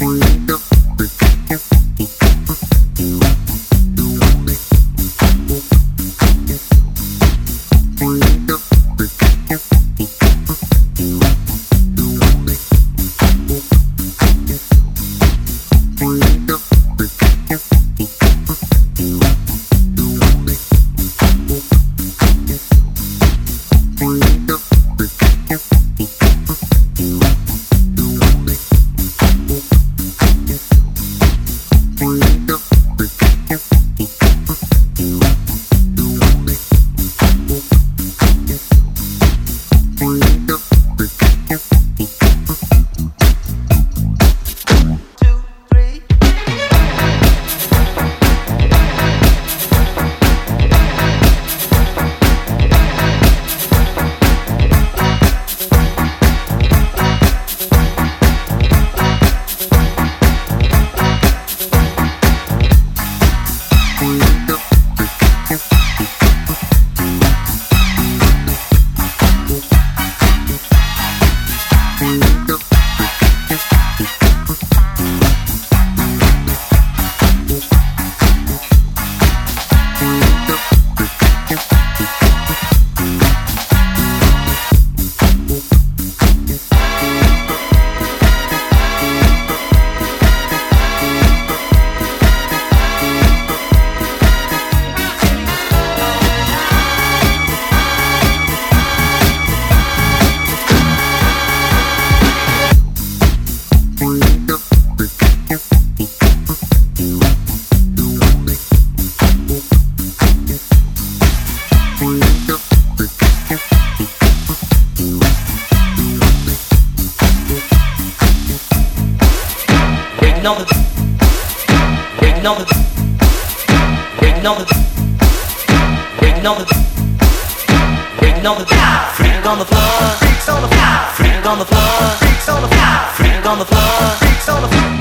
Thank you. On the floor, freaks on the floor, freak on the floor, freaks on the floor, freak on the floor, freaks on the floor.